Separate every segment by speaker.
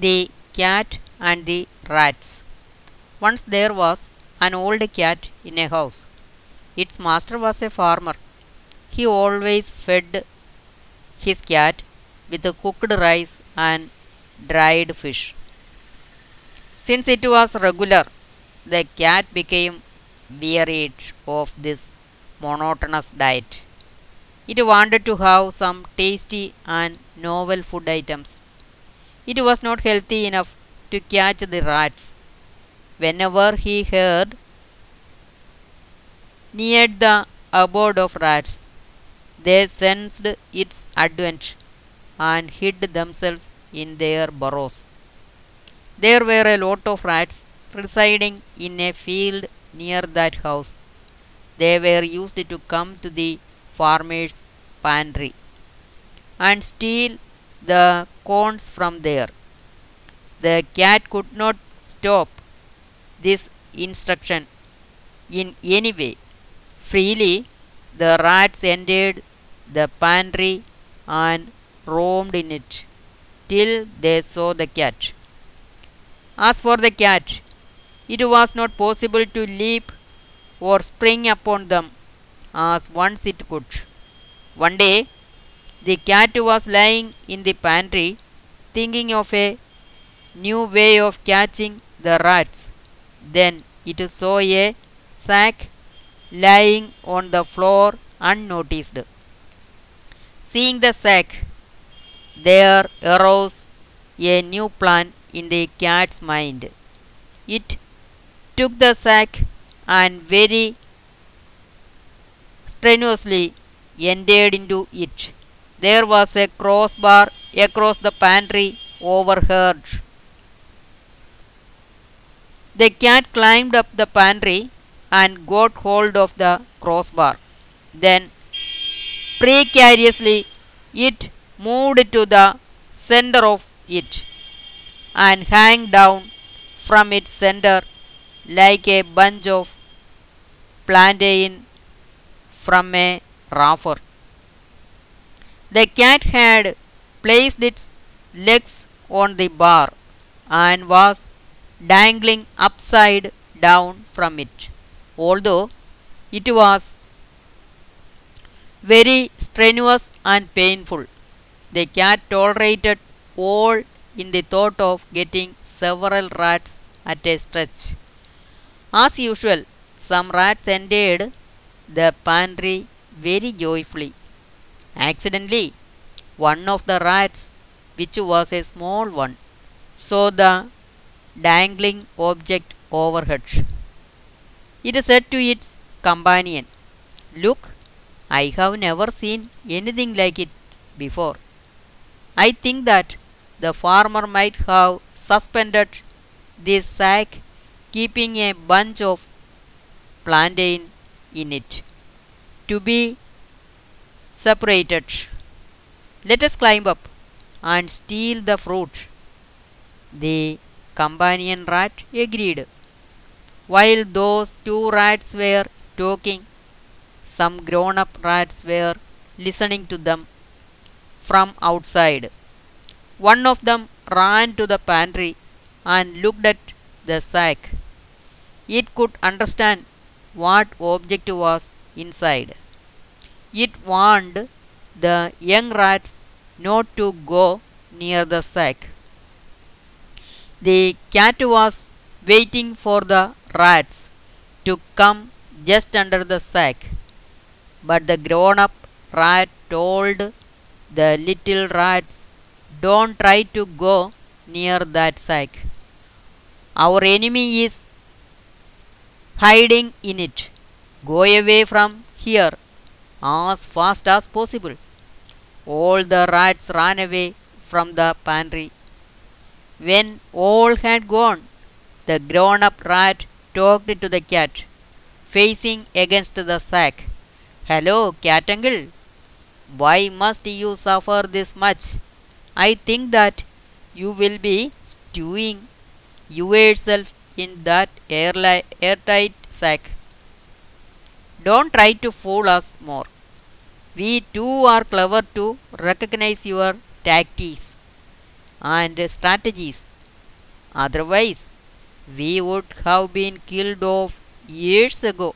Speaker 1: The Cat and the Rats Once there was an old cat in a house. Its master was a farmer. He always fed his cat with cooked rice and dried fish. Since it was regular, the cat became wearied of this monotonous diet. It wanted to have some tasty and novel food items. It was not healthy enough to catch the rats. Whenever he heard near the abode of rats, they sensed its advent and hid themselves in their burrows. There were a lot of rats residing in a field near that house. They were used to come to the farmer's pantry and steal the corns from there. The cat could not stop this instruction in any way. Freely, the rats entered the pantry and roamed in it till they saw the cat. As for the cat, it was not possible to leap or spring upon them as once it could. One day, the cat was lying in the pantry thinking of a new way of catching the rats. Then it saw a sack lying on the floor unnoticed. Seeing the sack, there arose a new plan in the cat's mind. It took the sack and very strenuously entered into it. There was a crossbar across the pantry overhead. The cat climbed up the pantry and got hold of the crossbar. Then, precariously, it moved to the center of it and hung down from its center like a bunch of plantain from a rafter. The cat had placed its legs on the bar and was dangling upside down from it. Although it was very strenuous and painful, the cat tolerated all in the thought of getting several rats at a stretch. As usual, some rats entered the pantry very joyfully. Accidentally, one of the rats, which was a small one, saw the dangling object overhead. It said to its companion, Look, I have never seen anything like it before. I think that the farmer might have suspended this sack, keeping a bunch of plantain in it to be separated. Let us climb up and steal the fruit. The companion rat agreed. While those two rats were talking, some grown up rats were listening to them from outside. One of them ran to the pantry and looked at the sack. It could understand what object was inside. It warned the young rats not to go near the sack. The cat was waiting for the rats to come just under the sack, but the grown up rat told the little rats, Don't try to go near that sack. Our enemy is hiding in it. Go away from here as fast as possible. All the rats ran away from the pantry. When all had gone, the grown up rat talked to the cat, facing against the sack. Hello, cat uncle. Why must you suffer this much? I think that you will be stewing yourself in that airtight sack. Don't try to fool us more. We too are clever to recognize your tactics and strategies Otherwise, we would have been killed off years ago.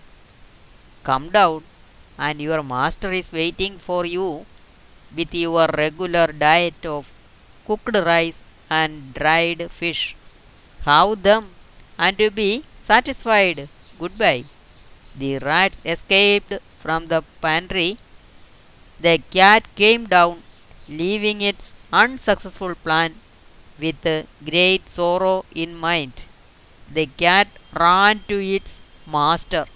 Speaker 1: Come down, and your master is waiting for you with your regular diet of cooked rice and dried fish. Have them and be satisfied. Goodbye. The rats escaped from the pantry. The cat came down, leaving its unsuccessful plan with great sorrow in mind. The cat ran to its master